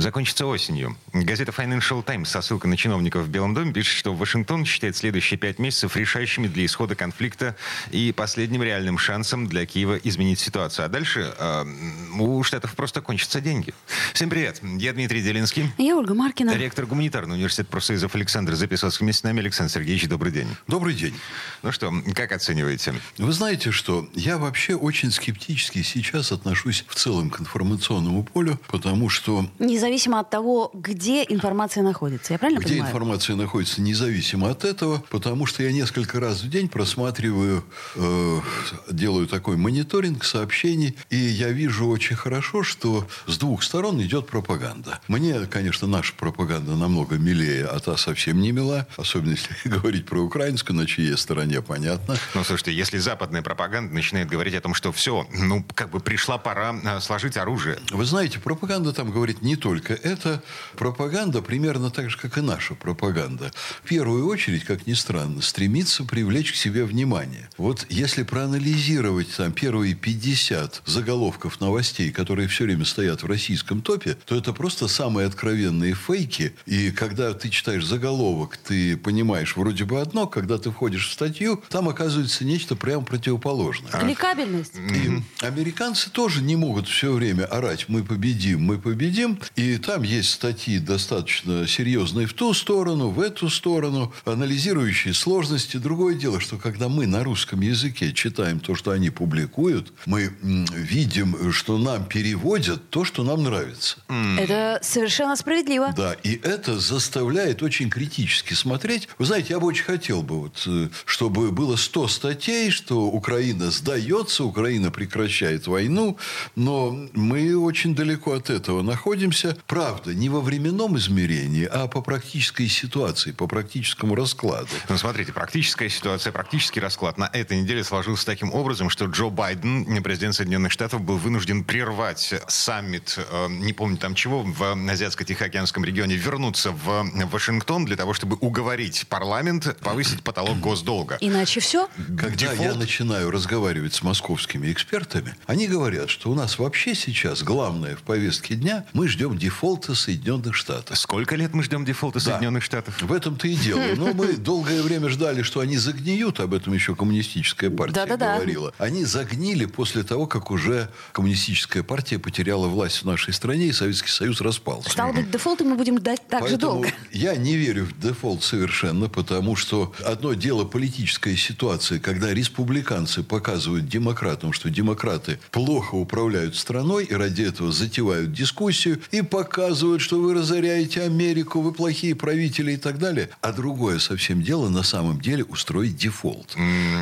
закончится осенью. Газета Financial Times со ссылкой на чиновников в Белом доме пишет, что Вашингтон считает следующие пять месяцев решающими для исхода конфликта и последним реальным шансом для Киева изменить ситуацию. А дальше э, у Штатов просто кончатся деньги. Всем привет. Я Дмитрий Делинский. Я Ольга Маркина. Ректор гуманитарного университета профсоюзов Александр Записовский. Вместе с нами Александр Сергеевич. Добрый день. Добрый день. Ну что, как оцениваете? Вы знаете что? Я вообще очень скептически сейчас отношусь в целом к информационному полю, потому что... Независимо от того, где информация находится. Я правильно где понимаю? информация находится, независимо от этого, потому что я несколько раз в день просматриваю, э, делаю такой мониторинг сообщений, и я вижу очень хорошо, что с двух сторон идет пропаганда. Мне, конечно, наша пропаганда намного милее, а та совсем не мила, особенно если говорить про украинскую, на чьей стороне, понятно. Ну, слушайте, если западная пропаганда начинает говорить о том, что все, ну, как бы пришла пора э, сложить оружие. Вы знаете, пропаганда там говорит не только это. Пропаганда примерно так же, как и наша пропаганда. В первую очередь, как ни странно, стремится привлечь к себе внимание. Вот если проанализировать там первые 50 заголовков новостей, которые все время стоят в российском топе, то это просто самые откровенные фейки. И когда ты читаешь заголовок, ты понимаешь вроде бы одно, когда ты входишь в статью, там оказывается нечто прямо противоположное. Кликабельность. И американцы тоже не могут все время орать «мы победим, мы победим». И там есть статьи достаточно серьезные в ту сторону, в эту сторону, анализирующие сложности. Другое дело, что когда мы на русском языке читаем то, что они публикуют, мы видим, что нам переводят то, что нам нравится. Это совершенно справедливо. Да, и это заставляет очень критически смотреть. Вы знаете, я бы очень хотел бы, вот, э, чтобы было 100 статей, что Украина сдается, Украина прекращает войну, но мы очень далеко от этого находимся. Правда, не во временном измерении, а по практической ситуации, по практическому раскладу. Ну, смотрите, практическая ситуация, практический расклад на этой неделе сложился таким образом, что Джо Байден, президент Соединенных Штатов, был вынужден прервать саммит, э, не помню там чего, в Азиатско-Тихоокеанском регионе, вернуться в Вашингтон для того, чтобы уговорить парламент повысить потолок госдолга. Иначе все. Когда Дефолт? я начинаю разговаривать с московскими экспертами, они говорят, что у нас вообще сейчас главное в повестке дня, мы ждем дефолта Соединенных Штатов. Сколько лет мы ждем дефолта Соединенных Штатов? В этом-то и дело. Но мы долгое время ждали, что они загниют, об этом еще коммунистическая партия Да-да-да. говорила. Они загнили после того, как уже коммунистическая партия потеряла власть в нашей стране, и Советский Союз распался. Стало быть, дефолты мы будем ждать так же долго. я не верю в дефолт совершенно, потому что одно дело политическая ситуация, когда республиканцы показывают демократам, что демократы плохо управляют страной и ради этого затевают дискуссию и показывают, что вы разоряете Америку, вы плохие правители и так далее. А другое совсем дело на самом деле устроить дефолт.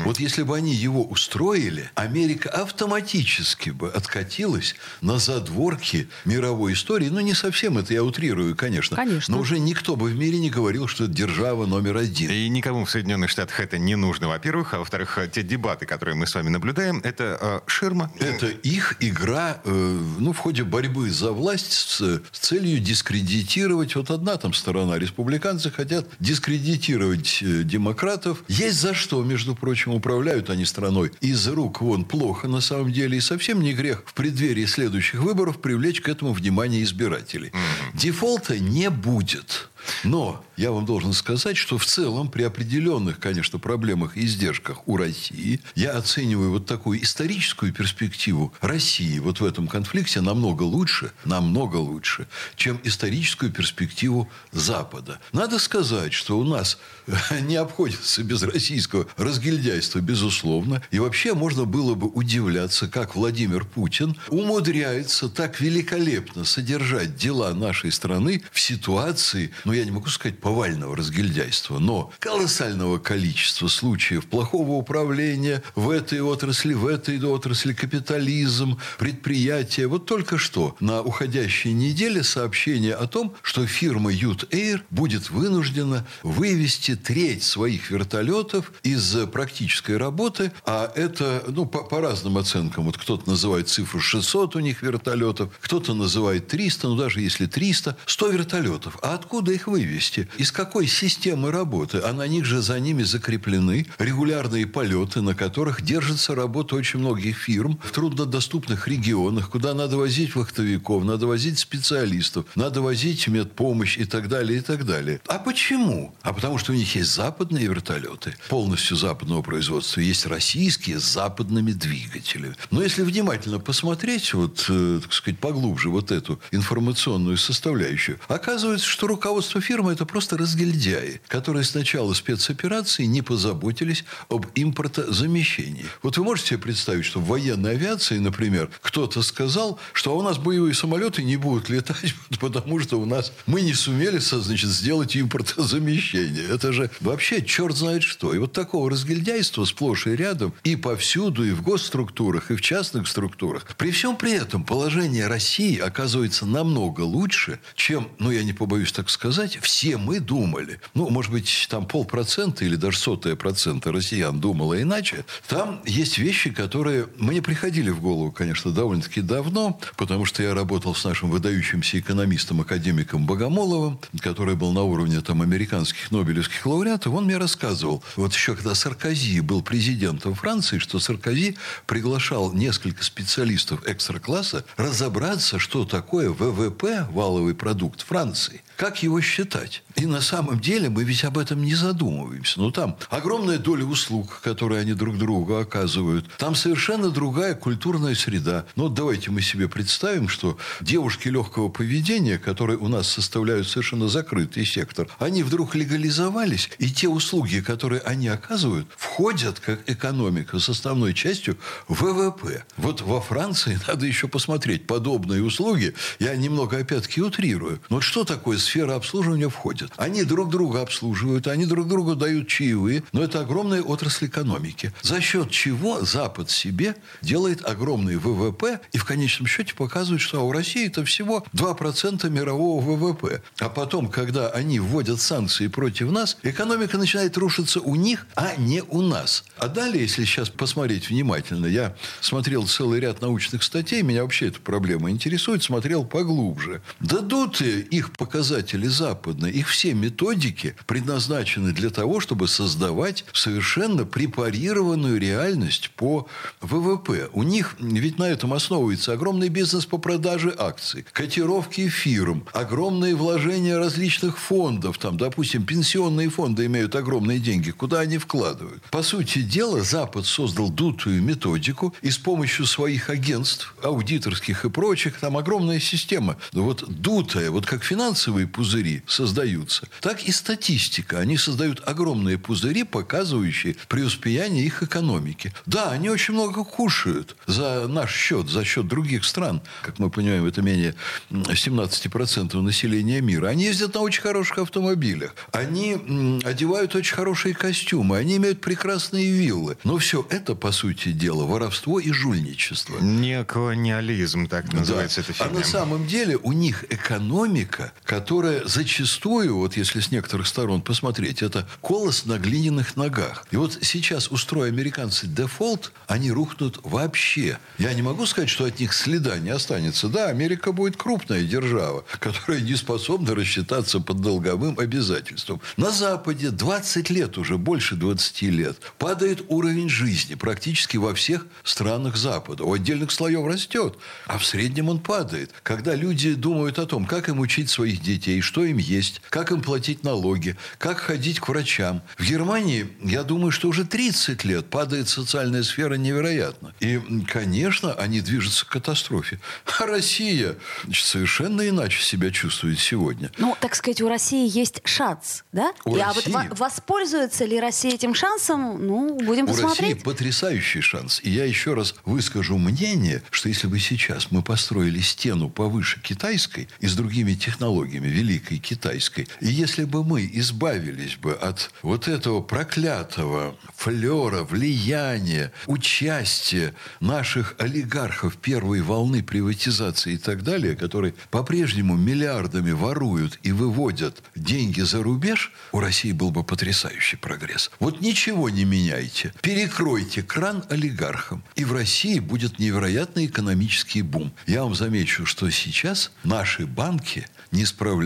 Вот если бы они его устроили, Америка автоматически бы откатилась на задворки мировой истории. Ну, не совсем это я утрирую, конечно. Конечно. Но уже никто бы в мире не говорил, что это держава номер один. И никому в Соединенных Штатах это не нужно, во-первых. А во-вторых, те дебаты, которые мы с вами наблюдаем, это э, ширма. Это их игра э, ну, в ходе борьбы за власть с, с целью дискредитировать. Вот одна там сторона. Республиканцы хотят дискредитировать э, демократов. Есть за что, между прочим, управляют они страной. Из рук вон плохо на самом деле. И совсем не грех в преддверии следующих выборов привлечь к этому внимание избирателей. Дефолта не будет. Но я вам должен сказать, что в целом при определенных, конечно, проблемах и издержках у России я оцениваю вот такую историческую перспективу России вот в этом конфликте намного лучше, намного лучше, чем историческую перспективу Запада. Надо сказать, что у нас не обходится без российского разгильдяйства, безусловно. И вообще можно было бы удивляться, как Владимир Путин умудряется так великолепно содержать дела нашей страны в ситуации, ну, я не могу сказать повального разгильдяйства, но колоссального количества случаев плохого управления в этой отрасли, в этой отрасли, капитализм, предприятия. Вот только что на уходящей неделе сообщение о том, что фирма Ют Air будет вынуждена вывести треть своих вертолетов из практической работы, а это, ну, по, по разным оценкам, вот кто-то называет цифру 600 у них вертолетов, кто-то называет 300, ну, даже если 300, 100 вертолетов. А откуда их вывести? Из какой системы работы? А на них же за ними закреплены регулярные полеты, на которых держится работа очень многих фирм в труднодоступных регионах, куда надо возить вахтовиков, надо возить специалистов, надо возить медпомощь и так далее, и так далее. А почему? А потому что у них есть западные вертолеты, полностью западного производства, есть российские с западными двигателями. Но если внимательно посмотреть, вот, э, так сказать, поглубже вот эту информационную составляющую, оказывается, что руководство фирмы это просто разгильдяи, которые с начала спецоперации не позаботились об импортозамещении. Вот вы можете себе представить, что в военной авиации, например, кто-то сказал, что у нас боевые самолеты не будут летать, потому что у нас мы не сумели значит, сделать импортозамещение. Это же вообще черт знает что. И вот такого разгильдяйства сплошь и рядом и повсюду, и в госструктурах, и в частных структурах. При всем при этом положение России оказывается намного лучше, чем, ну, я не побоюсь так сказать, все мы думали. Ну, может быть, там полпроцента или даже сотая процента россиян думало иначе. Там есть вещи, которые мне приходили в голову, конечно, довольно-таки давно, потому что я работал с нашим выдающимся экономистом, академиком Богомоловым, который был на уровне там американских нобелевских лауреатов. Он мне рассказывал, вот еще когда Саркози был президентом Франции, что Саркози приглашал несколько специалистов экстра-класса разобраться, что такое ВВП, валовый продукт Франции. Как его считать? И на самом деле мы ведь об этом не задумываемся. Ну, там огромная доля услуг, которые они друг другу оказывают. Там совершенно другая культурная среда. Ну, вот давайте мы себе представим, что девушки легкого поведения, которые у нас составляют совершенно закрытый сектор, они вдруг легализовались, и те услуги, которые они оказывают, входят как экономика с основной частью ВВП. Вот во Франции надо еще посмотреть подобные услуги. Я немного опять-таки утрирую. Но вот что такое сфера обслуживания входит? Они друг друга обслуживают, они друг другу дают чаевые, но это огромная отрасль экономики. За счет чего Запад себе делает огромный ВВП и в конечном счете показывает, что у России это всего 2% мирового ВВП. А потом, когда они вводят санкции против нас, экономика начинает рушиться у них, а не у нас. А далее, если сейчас посмотреть внимательно, я смотрел целый ряд научных статей, меня вообще эта проблема интересует, смотрел поглубже. Дадут их показатели западные, их все методики предназначены для того, чтобы создавать совершенно препарированную реальность по ВВП. У них ведь на этом основывается огромный бизнес по продаже акций, котировки фирм, огромные вложения различных фондов. Там, допустим, пенсионные фонды имеют огромные деньги. Куда они вкладывают? По сути дела, Запад создал дутую методику и с помощью своих агентств, аудиторских и прочих, там огромная система. Вот дутая, вот как финансовые пузыри создаются, так и статистика. Они создают огромные пузыри, показывающие преуспеяние их экономики. Да, они очень много кушают за наш счет, за счет других стран. Как мы понимаем, это менее 17% населения мира. Они ездят на очень хороших автомобилях. Они одевают очень хорошие костюмы. Они имеют прекрасные виллы. Но все это, по сути дела, воровство и жульничество. Неоколониализм, так называется да. эта фигня. А на самом деле у них экономика, которая зачастую, вот если с некоторых сторон посмотреть, это колос на глиняных ногах. И вот сейчас, устроя американцы дефолт, они рухнут вообще. Я не могу сказать, что от них следа не останется. Да, Америка будет крупная держава, которая не способна рассчитаться под долговым обязательством. На Западе 20 лет уже, больше 20 лет, падает уровень жизни практически во всех странах Запада. У отдельных слоев растет, а в среднем он падает. Когда люди думают о том, как им учить своих детей, что им есть, как им платить налоги, как ходить к врачам. В Германии, я думаю, что уже 30 лет падает социальная сфера невероятно. И, конечно, они движутся к катастрофе. А Россия совершенно иначе себя чувствует сегодня. Ну, так сказать, у России есть шанс, да? У И, России- А вот во- воспользуется ли Россия этим шансом, ну, будем У России посмотреть. потрясающий шанс. И я еще раз выскажу мнение, что если бы сейчас мы построили стену повыше китайской и с другими технологиями, Великой Китайской. И если бы мы избавились бы от вот этого проклятого флера, влияния, участия наших олигархов первой волны приватизации и так далее, которые по-прежнему миллиардами воруют и выводят деньги за рубеж, у России был бы потрясающий прогресс. Вот ничего не меняйте. Перекройте кран олигархам. И в России будет невероятный экономический бум. Я вам замечу, что сейчас наши банки не справляются,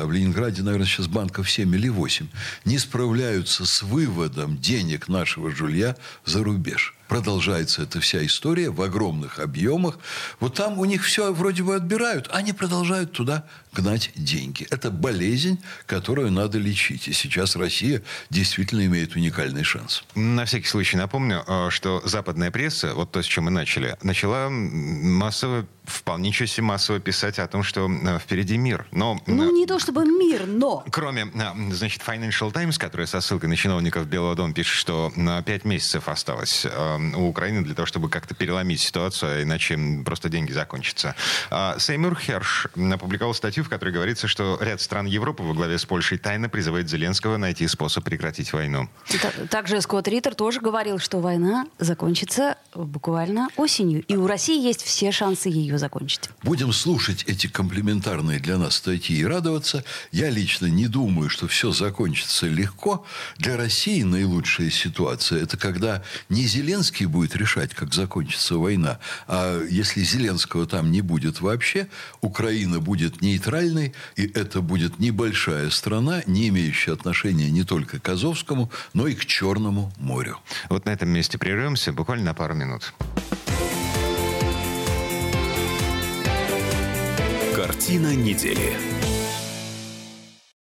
а в Ленинграде, наверное, сейчас банков 7 или 8, не справляются с выводом денег нашего жилья за рубеж продолжается эта вся история в огромных объемах. Вот там у них все вроде бы отбирают, а они продолжают туда гнать деньги. Это болезнь, которую надо лечить. И сейчас Россия действительно имеет уникальный шанс. На всякий случай напомню, э, что западная пресса, вот то, с чем мы начали, начала массово, вполне ничего себе массово писать о том, что э, впереди мир. Но, ну, не то чтобы мир, но... Кроме, э, значит, Financial Times, которая со ссылкой на чиновников Белого дома пишет, что на пять месяцев осталось у Украины для того, чтобы как-то переломить ситуацию, а иначе просто деньги закончатся. А Сеймур Херш опубликовал статью, в которой говорится, что ряд стран Европы во главе с Польшей тайно призывает Зеленского найти способ прекратить войну. Также Скотт Риттер тоже говорил, что война закончится буквально осенью. И у России есть все шансы ее закончить. Будем слушать эти комплементарные для нас статьи и радоваться. Я лично не думаю, что все закончится легко. Для России наилучшая ситуация – это когда не Зеленский Зеленский будет решать, как закончится война. А если Зеленского там не будет вообще, Украина будет нейтральной, и это будет небольшая страна, не имеющая отношения не только к Азовскому, но и к Черному морю. Вот на этом месте прервемся буквально на пару минут. Картина недели.